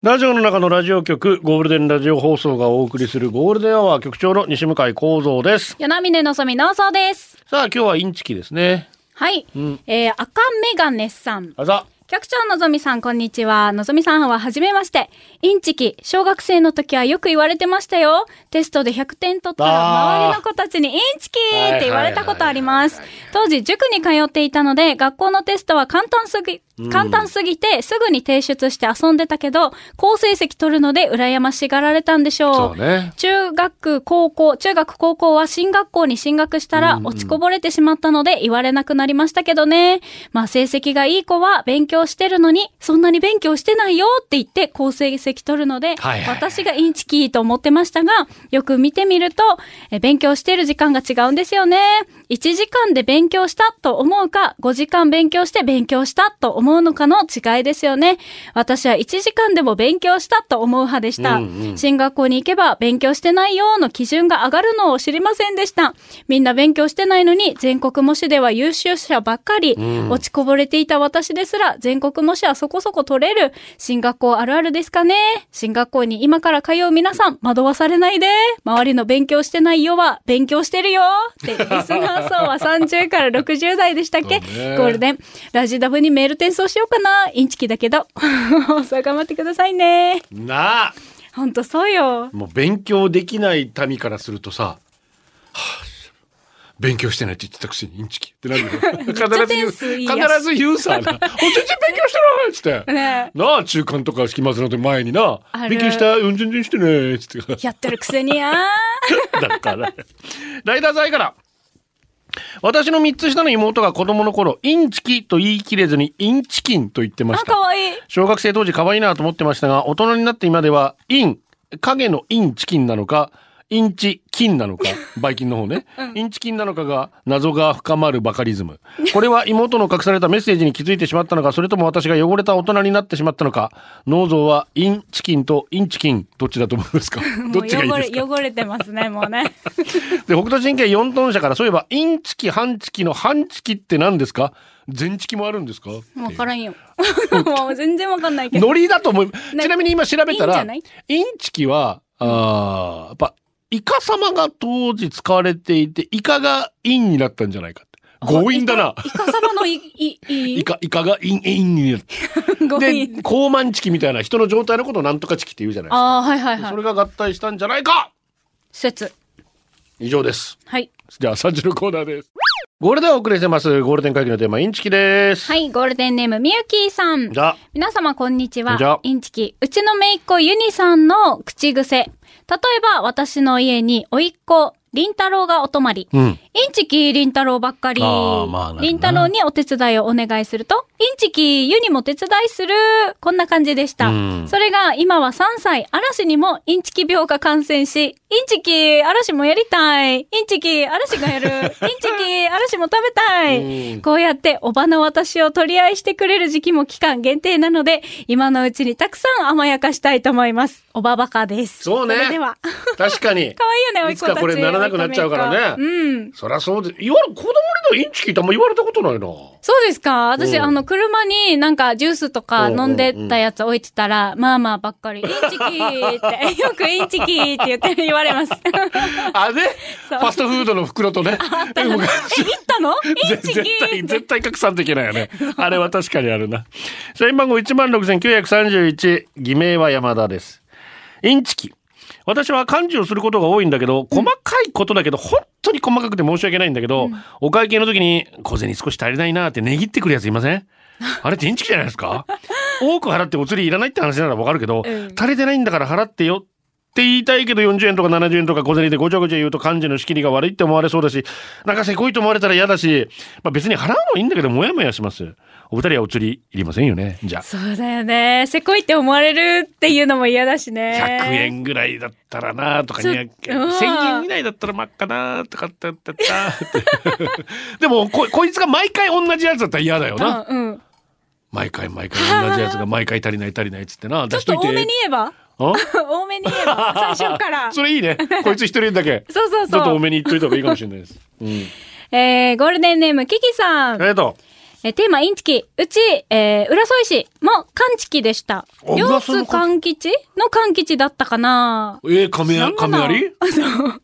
Speaker 1: ラジオの中のラジオ局、ゴールデンラジオ放送がお送りするゴールデンアワー局長の西向井幸三です。
Speaker 2: う。与那嶺のぞみのそうです。
Speaker 1: さあ、今日はインチキですね。
Speaker 2: はい。
Speaker 1: ん
Speaker 2: えー、赤メガネさん。
Speaker 1: あざ。
Speaker 2: 局長のぞみさん、こんにちは。のぞみさんははじめまして。インチキ、小学生の時はよく言われてましたよ。テストで100点取ったら、周りの子たちにインチキって言われたことあります。当時、塾に通っていたので、学校のテストは簡単すぎ、簡単すぎて、すぐに提出して遊んでたけど、好成績取るので羨ましがられたんでしょう。
Speaker 1: そうね。
Speaker 2: 中学、高校、中学、高校は進学校に進学したら落ちこぼれてしまったので言われなくなりましたけどね。まあ成績がいい子は勉強してるのに、そんなに勉強してないよって言って好成績取るので、
Speaker 1: はいはい
Speaker 2: 私がインチキと思ってましたが、よく見てみると、え勉強してる時間が違うんですよね。1時間で勉強したと思うか、5時間勉強して勉強したと思うのかの違いですよね。私は1時間でも勉強したと思う派でした。
Speaker 1: うんうん
Speaker 2: 進学校に行けば勉強してないよの基準が上がるのを知りませんでした。みんな勉強してないのに全国模試では優秀者ばっかり、落ちこぼれていた私ですら全国模試はそこそこ取れる。進学校あるあるですかね。進学校に今から通う皆さん惑わされないで。周りの勉強してないよは勉強してるよ。ってリスナー層は30から60代でしたっけ、
Speaker 1: ね
Speaker 2: ゴールデン。ラジダブにメール転送しようかな。インチキだけど。[LAUGHS] 放送頑張ってくださいね。
Speaker 1: なあ。
Speaker 2: ほんとそうよ。
Speaker 1: もう勉強できない民からするとさ、はあ勉強してないって言ってたくせにインチキってなるよ。[LAUGHS] 必ず言う、必ず言うさ、な。[LAUGHS] お全然勉強してないっつって。
Speaker 2: ね
Speaker 1: なあ、中間とか期末の前にな勉強したうん全然してねっつって。
Speaker 2: やってるくせにあ
Speaker 1: だから。ライダーズイから。私の3つ下の妹が子供の頃、インチキと言い切れずにインチキンと言ってました。
Speaker 2: かわいい。
Speaker 1: 小学生当時可愛いなと思ってましたが、大人になって今では、イン、影のインチキンなのか、インチ菌なのか、[LAUGHS] バイ菌の方ね。インチ菌なのかが謎が深まるバカリズム。これは妹の隠されたメッセージに気づいてしまったのか、それとも私が汚れた大人になってしまったのか。ノーゾーはインチキンとインチキン、どっちだと思いますか？[LAUGHS] どっちがいいですか？
Speaker 2: 汚れてますね、もうね。[LAUGHS]
Speaker 1: で、北斗神拳4トン車から、そういえば、インチキ、半チキの半チキって何ですか？全チキもあるんですか？
Speaker 2: わからんよ。もう全然わかんないけど。
Speaker 1: ノリだと思い、
Speaker 2: な
Speaker 1: ちなみに今調べたらインチキは、あーやっぱ、いかさまが当時使われていて、イカがインになったんじゃないかって。強引だな。
Speaker 2: イカ様のい、い、い、[LAUGHS]
Speaker 1: イカ、イカがイン、インになった。[LAUGHS] で高慢チキみたいな人の状態のことをなんとかチキって言うじゃないですか。
Speaker 2: ああ、はいはいはい。
Speaker 1: それが合体したんじゃないか
Speaker 2: 説。
Speaker 1: 以上です。
Speaker 2: はい。
Speaker 1: じゃあ、3時のコーナーです。ゴールデンお送りしてます。ゴールデン会議のテーマ、インチキです。
Speaker 2: はい、ゴールデンネームみゆきーさん。
Speaker 1: じゃあ、
Speaker 2: 皆様こんにちは。インチキ。うちのめいっ子ユニさんの口癖。例えば私の家においっ子、りんたろうがお泊まり。
Speaker 1: うん。
Speaker 2: インチキ、りんたろうばっかり。りんたろうにお手伝いをお願いすると、インチキ、ユニも手伝いする。こんな感じでした。
Speaker 1: うん
Speaker 2: それが今は3歳、嵐にもインチキ病が感染し、インチキ、嵐もやりたい。インチキ、嵐がやる。[LAUGHS] インチキ、嵐も食べたい。
Speaker 1: うん
Speaker 2: こうやっておばの私を取り合いしてくれる時期も期間限定なので、今のうちにたくさん甘やかしたいと思います。おばばかです。
Speaker 1: そうね
Speaker 2: では。
Speaker 1: 確かに。[LAUGHS]
Speaker 2: 可愛いよね、おいっ子たち。
Speaker 1: いつかこれならなくなっちゃうからね
Speaker 2: うん。
Speaker 1: そりゃそうで、言われ、子供にのインチキってあんま言われたことないな。
Speaker 2: そうですか？私、
Speaker 1: うん
Speaker 2: あの、車になんかジュースとか
Speaker 1: うん
Speaker 2: 飲んでたやつ置いてたら、まあまあばっかり、インチキーって、よくインチキーって言って言われます。[LAUGHS]
Speaker 1: あ、で、フ
Speaker 2: そう
Speaker 1: ァストフードの袋とね。
Speaker 2: え、行ったの？インチキ
Speaker 1: 絶
Speaker 2: ー
Speaker 1: 対、絶対拡散できないよね。あれは確かにあるな。社員番号16,931、偽名は山田です。インチキ。私は漢字をすることが多いんだけど、細かいことだけど、本当に細かくて申し訳ないんだけど、お会計の時に小銭少し足りないなって値切ってくるやついません？[LAUGHS] あれってインチキじゃないですか？多く払ってお釣りいらないって話ならわかるけど、
Speaker 2: うん。
Speaker 1: 足りてないんだから払ってよって言いたいけど40円とか70円とか小銭でごちゃごちゃ言うと漢字の仕切りが悪いって思われそうだし、なんかせこいと思われたら嫌だし、まあ別に払うのはいいんだけど、もやもやします。お二人はお釣りいりませんよね。じゃあ。
Speaker 2: そうだよね。せこいって思われるっていうのも嫌だしね。
Speaker 1: 100円ぐらいだったらなとか
Speaker 2: ちょ
Speaker 1: 200円
Speaker 2: うん
Speaker 1: 1000円以内だったらまっかなとかってってったって [LAUGHS] でもここいつが毎回同じやつだったら嫌だよな、
Speaker 2: うんうん。
Speaker 1: 毎回毎回同じやつが毎回足りない足りないっつってな
Speaker 2: ちょっと多めに言えば？
Speaker 1: あ [LAUGHS]
Speaker 2: 多めに言えば最初から。[LAUGHS]
Speaker 1: それいいねこいつ一人だけ [LAUGHS]
Speaker 2: そうそうそう。
Speaker 1: ちょっと多めに言っといた方がいいかもしれないです、うん、
Speaker 2: えー、ゴールデンネーム、キキさん。
Speaker 1: ありがと
Speaker 2: えーテーマ、インチキ。うち、えー、浦添市も、勘チキでした。
Speaker 1: あ
Speaker 2: 両
Speaker 1: 浦添も
Speaker 2: 津勘吉の勘吉だったかな
Speaker 1: うえー、亀や
Speaker 2: 知らんがな
Speaker 1: 亀有
Speaker 2: そう。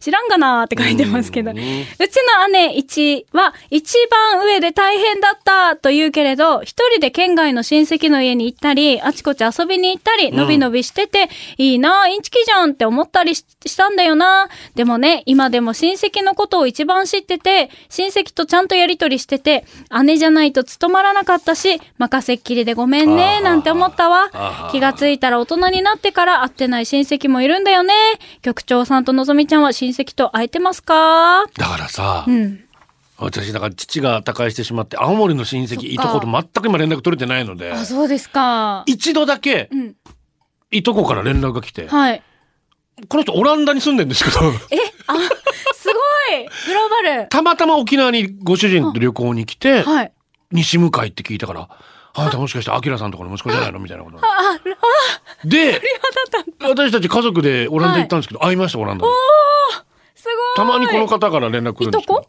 Speaker 2: 知らんがなーって書いてますけど。う
Speaker 1: うん
Speaker 2: ちの姉1は一番上で大変だったと言うけれど、一人で県外の親戚の家に行ったり、あちこち遊びに行ったり、のびのびしてて、いいなインチキじゃんって思ったりししたんだよなでもね、今でも親戚のことを一番知ってて、親戚とちゃんとやりとりしてて、姉じゃないと務まらなかったし、任せっきりでごめんね、なんて思ったわ。気がついたら大人になってから会ってない親戚もいるんだよね。局長さんとのぞみちゃんは親戚と会えてますか？
Speaker 1: だからさ、
Speaker 2: うん。
Speaker 1: 私だから父が他界してしまって青森の親戚いとこと全く今連絡取れてないので
Speaker 2: あ、そうですか。
Speaker 1: 一度だけ
Speaker 2: うん。
Speaker 1: いとこから連絡が来て、
Speaker 2: はい。
Speaker 1: この人オランダに住んでるんですけど
Speaker 2: え、あ、すごいグローバル。
Speaker 1: たまたま沖縄にご主人と旅行に来て、
Speaker 2: はい。
Speaker 1: 西向井って聞いたから、あなたもしかしてアキラさんとかの息子じゃないの？みたいなこと。
Speaker 2: あ、あ、
Speaker 1: で、私たち家族でオランダ行ったんですけど、会いました、オランダで。
Speaker 2: すごい。
Speaker 1: たまにこの方から連絡来るんですけど。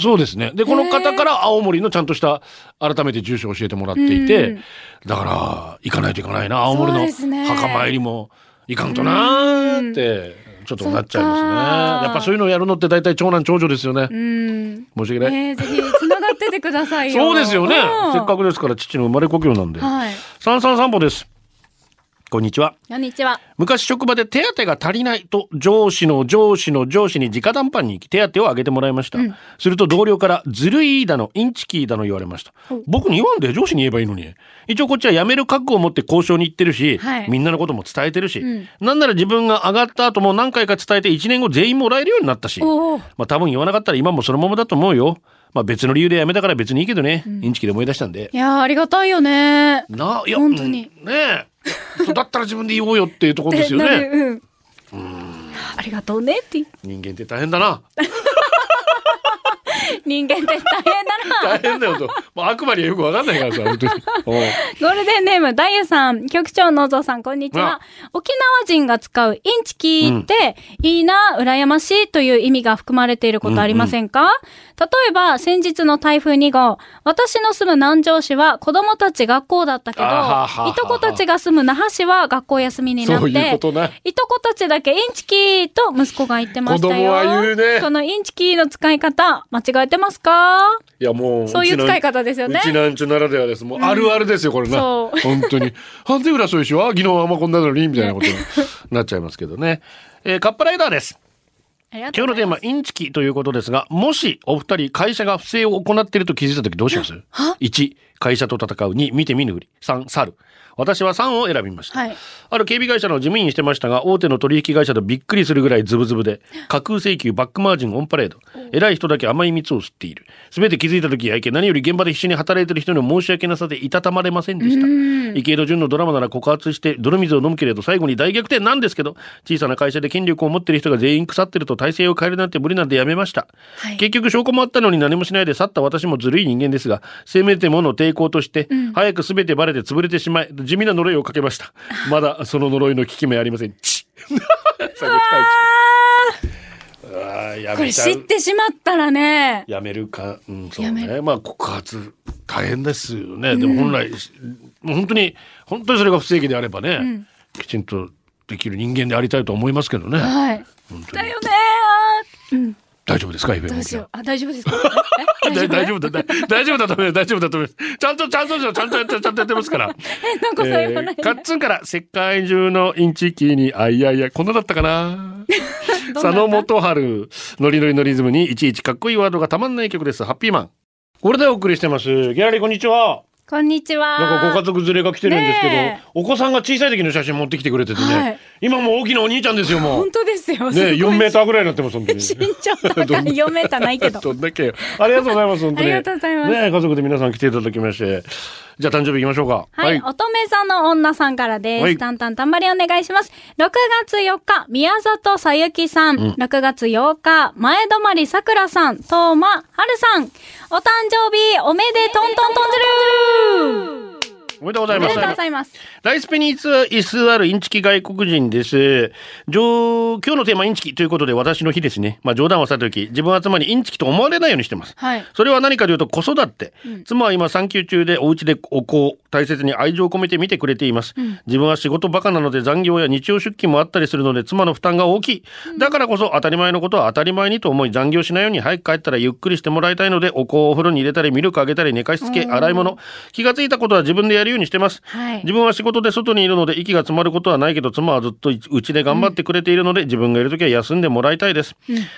Speaker 1: そうですね。で、この方から青森のちゃんとした、改めて住所を教えてもらっていて、
Speaker 2: うん
Speaker 1: だから、行かないといけないな、青森の墓参りも行かんとなーって、ちょっとなっちゃいますね。やっぱそういうのをやるのって大体長男長女ですよね。
Speaker 2: うん。
Speaker 1: 申し訳ない。
Speaker 2: ねえぜひ、繋がっててくださいよ。[LAUGHS]
Speaker 1: そうですよね。
Speaker 2: うん
Speaker 1: せっかくですから父の生まれ故郷なんで。
Speaker 2: はい。
Speaker 1: 三三散歩です。こんにちは。
Speaker 2: こんにちは。
Speaker 1: 昔職場で手当が足りないと上司の上司の上司に直談判に行き手当を上げてもらいました、すると同僚からずるいだのインチキーだの言われました。僕に言わんで上司に言えばいいのに。一応こっちは辞める覚悟を持って交渉に行ってるし、
Speaker 2: はい。
Speaker 1: みんなのことも伝えてるし、
Speaker 2: ん。
Speaker 1: なんなら自分が上がった後も何回か伝えて1年後全員もらえるようになったし。まあ多分言わなかったら今もそのままだと思うよまあ別の理由で辞めたから別にいいけどね、インチキで思い出したんで
Speaker 2: いやー、ありがたいよね。
Speaker 1: な、いや、
Speaker 2: 本当に
Speaker 1: うんねえ。だったら自分で言おうよっていうところですよね。[LAUGHS]
Speaker 2: るうん。ありがとうねって。
Speaker 1: 人間って大変だな。[LAUGHS]
Speaker 2: 人間って大変だな。
Speaker 1: 大変だよと。もう悪魔にはよくわかんないからさ、本当に。[LAUGHS]
Speaker 2: ゴールデンネーム、ダイヤさん、局長のぞうさん、こんにちは。沖縄人が使うインチキって、いいな、羨ましいという意味が含まれていることありませんか、例えば、先日の台風2号、私の住む南城市は子供たち学校だったけど、
Speaker 1: い
Speaker 2: とこたちが住む那覇市は学校休みになって、
Speaker 1: そういう。
Speaker 2: いとこたちだけインチキと息子が言ってましたよ。
Speaker 1: 子供は言うね
Speaker 2: このインチキの使い方、間違えてますか？
Speaker 1: いやもう。
Speaker 2: そういう使い方ですよね
Speaker 1: うちなんちゅならではです。もうあるあるですよ、これな。本当に。判定裏そうでしょあ昨日はあんまこんなのにみたいなことになっちゃいますけどね。えーカッパライダーです。今日のテーマ、インチキということですが、もしお二人会社が不正を行っていると気づいたときどうします ?1、会社と戦う。2、見て見ぬふり。3、去る。私は3を選びました。
Speaker 2: はい
Speaker 1: ある警備会社の事務員にしてましたが、大手の取引会社とびっくりするぐらいズブズブで、架空請求、バックマージン、オンパレード。偉い人だけ甘い蜜を吸っている。すべて気づいた時やいけ、何より現場で必死に働いている人に申し訳なさでいたたまれませんでした。池井戸潤のドラマなら告発して泥水を飲むけれど最後に大逆転なんですけど、小さな会社で権力を持っている人が全員腐ってると体制を変えるなんて無理なんでやめました。
Speaker 2: はい
Speaker 1: 結局証拠もあったのに何もしないで去った私もずるい人間ですが、せめてもの抵抗として、早く全てバレて潰れてしまい、地味な呪いをかけました。まだその呪いの効き目ありません。チッ最後二口うわーや
Speaker 2: これ。知ってしまったらね。
Speaker 1: やめるか、うん、そうね。まあ告発大変ですよね。でも本来、もう本当に本当にそれが不正義であればね、きちんとできる人間でありたいと思いますけどね。
Speaker 2: はい。だよね。
Speaker 1: 大丈夫ですか、イベント。。
Speaker 2: あ、大丈夫ですか？[LAUGHS] え
Speaker 1: 大大丈夫だ、大大丈夫だと思います。大丈夫だと思います。ちゃんと、ちゃんと、ちゃんとやって、ちゃんとやってますから。[LAUGHS]
Speaker 2: え、なんか最後ない、
Speaker 1: カッツンから世界中のインチキにあいやいやこんなだったかな？佐野元春ノリノリのリズムにいちいちかっこいいワードがたまんない曲ですハッピーマンこれでお送りしてますギャラリーこんにちは
Speaker 2: こんにちは。
Speaker 1: なんかご家族連れが来てるんですけど、
Speaker 2: ねえ。
Speaker 1: お子さんが小さい時の写真持ってきてくれててね、
Speaker 2: はい。
Speaker 1: 今もう大きなお兄ちゃんですよもう。
Speaker 2: 本当ですよ。
Speaker 1: ね4メー
Speaker 2: ー。
Speaker 1: ターぐらいになってます本当に。
Speaker 2: 身長高い。4メーターないけど。[LAUGHS]
Speaker 1: どんだけ。ありがとうございます本当に。[LAUGHS]
Speaker 2: ありがとうございます。
Speaker 1: ねえ家族で皆さん来ていただきましてじゃあ誕生日行きましょうか
Speaker 2: はい、乙女座の女さんからです。
Speaker 1: はい
Speaker 2: たんたんたんばりお願いします。6月4日、宮里さゆきさん。6月8日、前泊さくらさん。とうまはるさん。お誕生日、おめでとんとんとんじる
Speaker 1: おめでとうございます
Speaker 2: おめでとうございます。
Speaker 1: ライスペに居座るインチキ外国人です。上今日のテーマインチキということで私の日ですね。まあ冗談はさておき、自分は妻にインチキと思われないようにしてます。
Speaker 2: はい。
Speaker 1: それは何かというと子育て。妻は今産休中でお家でお子を大切に愛情を込めて見てくれています。自分は仕事バカなので残業や日曜出勤もあったりするので妻の負担が大きい。だからこそ当たり前のことは当たり前にと思い残業しないように早く帰ったらゆっくりしてもらいたいのでお子をお風呂に入れたりミルクあげたり寝かしつけ洗い物。気がついたことは自分でやるようにしてます。
Speaker 2: はい
Speaker 1: 自分は仕事で外にいるので息が詰まることはないけど妻はずっとうちで頑張ってくれているので、自分がいる時は休んでもらいたいです、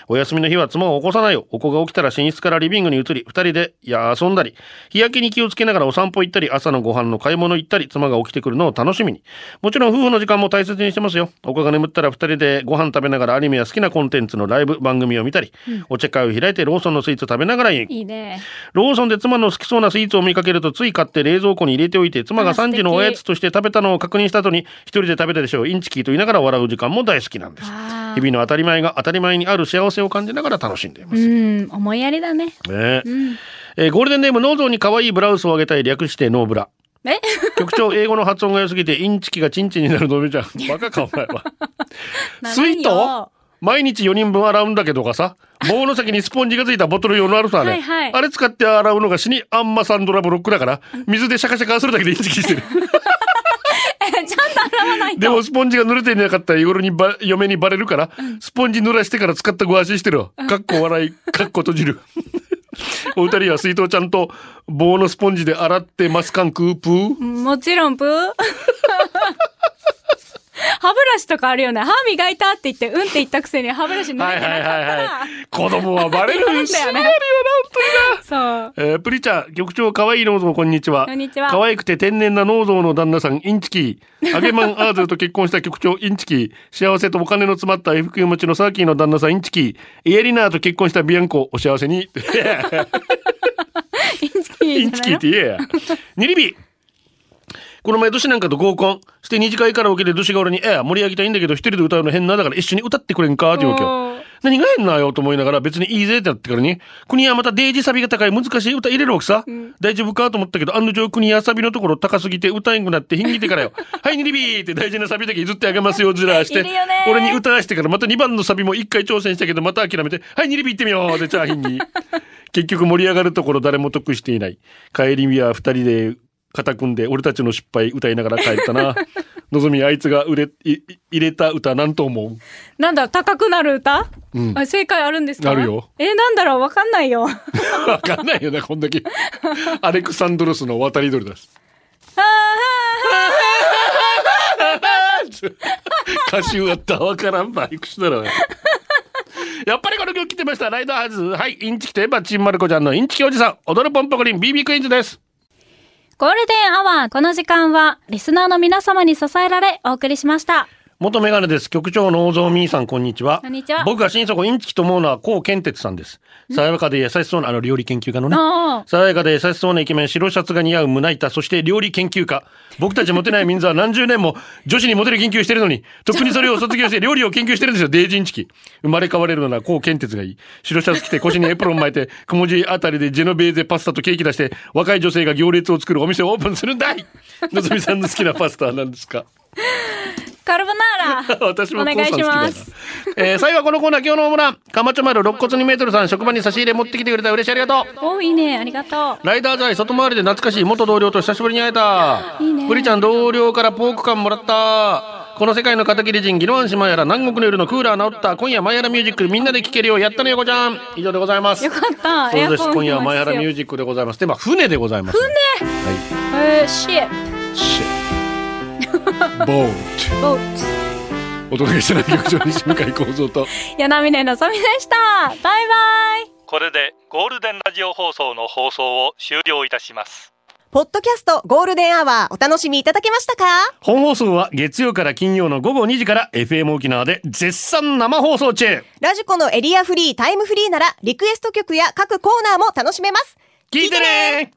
Speaker 1: お休みの日は妻を起こさないよお子が起きたら寝室からリビングに移り二人で遊んだり日焼けに気をつけながらお散歩行ったり朝のご飯の買い物行ったり妻が起きてくるのを楽しみに。もちろん夫婦の時間も大切にしてますよ。お子が眠ったら二人でご飯食べながらアニメや好きなコンテンツのライブ番組を見たり、お茶会を開いてローソンのスイーツを食べながら
Speaker 2: いいね。
Speaker 1: ローソンで妻の好きそうなスイーツを見かけるとつい買って冷蔵庫に入れておいて妻が
Speaker 2: あ素敵
Speaker 1: 3時のおやつとして食べたのを確認した後に一人で食べたでしょう。インチキと言いながら笑う時間も大好きなんです。日々の当たり前が当たり前にある幸せを感じながら楽しんでいます、
Speaker 2: うん、思いやりだね。
Speaker 1: ね。ええーゴールデンネームノーゾーに可愛いブラウスをあげたい略してノーブラ。
Speaker 2: え？[LAUGHS]
Speaker 1: 局長英語の発音が良すぎてインチキがチンチンになるのめちゃん [LAUGHS] バカかお前は。スイート？毎日4人分洗うんだけどがさ？棒の先にスポンジがついたボトル用のあるさね、
Speaker 2: はいはい。
Speaker 1: あれ使って洗うのが死にアンマサンドラブロックだから水でシャカシャカするだけでインチキしてる。[LAUGHS]
Speaker 2: えちゃんと洗わないと。
Speaker 1: でもスポンジが濡れていなかったら日頃にば嫁にバレるから、スポンジ濡らしてから使ったご安心してるわ。かっこ笑いかっこ閉じるお二人は水筒ちゃんと棒のスポンジで洗ってますかんクープー？
Speaker 2: もちろん、プー。[LAUGHS] [LAUGHS] 歯ブラシとかあるよね。歯磨いたって言って、うんって言ったくせに歯ブラシ濡れてなかったら。
Speaker 1: はいはいはいはい子供はバレる
Speaker 2: なんだよねそう。
Speaker 1: えープリチャー局長可愛いノーゾーこんにちは。
Speaker 2: こんにちは。
Speaker 1: 可愛くて天然なノーゾーの旦那さんインチキ。ーアゲマンアーゼルと結婚した局長インチキ。ー幸せとお金の詰まった FQ 持ちのサーキーの旦那さんインチキ。ーイエリナーと結婚したビアンコお幸せに。[LAUGHS] [LAUGHS]
Speaker 2: インチキ
Speaker 1: インチキーって言えや。ニリビこの前、年なんかと合コンして二次会カラオケで年が俺に、ええ、盛り上げたいんだけど、一人で歌うの変な、だから一緒に歌ってくれんか？って言うわけ
Speaker 2: お
Speaker 1: よ
Speaker 2: ー。
Speaker 1: 何が変なよと思いながら別にいいぜってなってからに、国はまたデイジサビが高い難しい歌入れるわけさ。大丈夫かと思ったけど、案の定国はサビのところ高すぎて歌えんくなって品ぎてからよ。[LAUGHS] はい、ニリビーって大事なサビだけ譲ってあげますよ、ずらして。俺に歌わしてからまた2番のサビも1回挑戦したけど、また諦めて、はい、ニリビー行ってみようで、チャーヒンに。結局盛り上がるところ誰も得していない。帰りには2人で肩組んで俺たちの失敗歌いながら帰ったな。[LAUGHS] のぞみあいつが売れ、い入れた歌なんと思う？
Speaker 2: なんだ高くなる歌、
Speaker 1: うん
Speaker 2: あ正解あるんですか？
Speaker 1: あるよ。
Speaker 2: え、なんだろう、わかんないよ。[LAUGHS]
Speaker 1: わかんないよな、こんだけ。アレクサンドロスの渡り鳥です。[LAUGHS] 歌手やったらわからんば、いくつだろう。やっぱりこの曲来てました。ライダーハズ。はい、インチキといえば、ちびまる子ちゃんのインチキおじさん。踊るポンポコリン、BB クイーンズです。
Speaker 2: ゴールデンアワー、この時間は、リスナーの皆様に支えられ、お送りしました。
Speaker 1: 元メガネです。局長の大蔵みーさん、こんにちは。
Speaker 2: こんにちは
Speaker 1: 僕が心底インチキと思うのは、コウケンテツさんです。爽やかで優しそうな、あの料理研究家のね。
Speaker 2: ああ。
Speaker 1: 爽やかで優しそうなイケメン、白シャツが似合う胸板、そして料理研究家。僕たちモテない民族は何十年も女子にモテる研究してるのに、とっくにそれを卒業して料理を研究してるんですよ、デージインチキ。生まれ変われるなら、こう健哲がいい。白シャツ着て腰にエプロン巻いて、くもじあたりでジェノベーゼパスタとケーキ出して、若い女性が行列を作るお店をオープンするんだいのぞみさんの好きなパスタは何ですか？
Speaker 2: カルボナーラ。[LAUGHS]
Speaker 1: 私も
Speaker 2: お願いします。
Speaker 1: えー、最後はこのコーナー、今日のオムラン。かまちょ丸肋骨2メートルさん、職場に差し入れ持ってきてくれた嬉しいありがとう。
Speaker 2: おいいね。ありがとう。
Speaker 1: ライダー剤外回りで懐かしい元同僚と久しぶりに会えた。
Speaker 2: いいね
Speaker 1: プリちゃん同僚からポーク感もらった。この世界の片桐仁、ギノワン島やら南国の夜のクーラー治った。今夜マイヤラミュージックみんなで聴けるよ。やったね、横ちゃん。以上でございます。
Speaker 2: よかった。
Speaker 1: そうです。今夜はマイヤラミュ
Speaker 2: ジ
Speaker 1: ージックでございます。で、まあ、船でございます。船は
Speaker 2: えー、シェ
Speaker 1: い。シェ。ボー
Speaker 2: ボー
Speaker 1: ト。お届けしてない局長西向井幸三と。
Speaker 2: ト。柳根のぞみでした。バイバイ。
Speaker 3: これでゴールデンラジオ放送の放送を終了いたします
Speaker 4: ポッドキャストゴールデンアワーお楽しみいただけましたか？
Speaker 1: 本放送は月曜から金曜の午後2時から FM 沖縄で絶賛生放送中。
Speaker 4: ラジコのエリアフリータイムフリーならリクエスト曲や各コーナーも楽しめます
Speaker 1: 聞いてね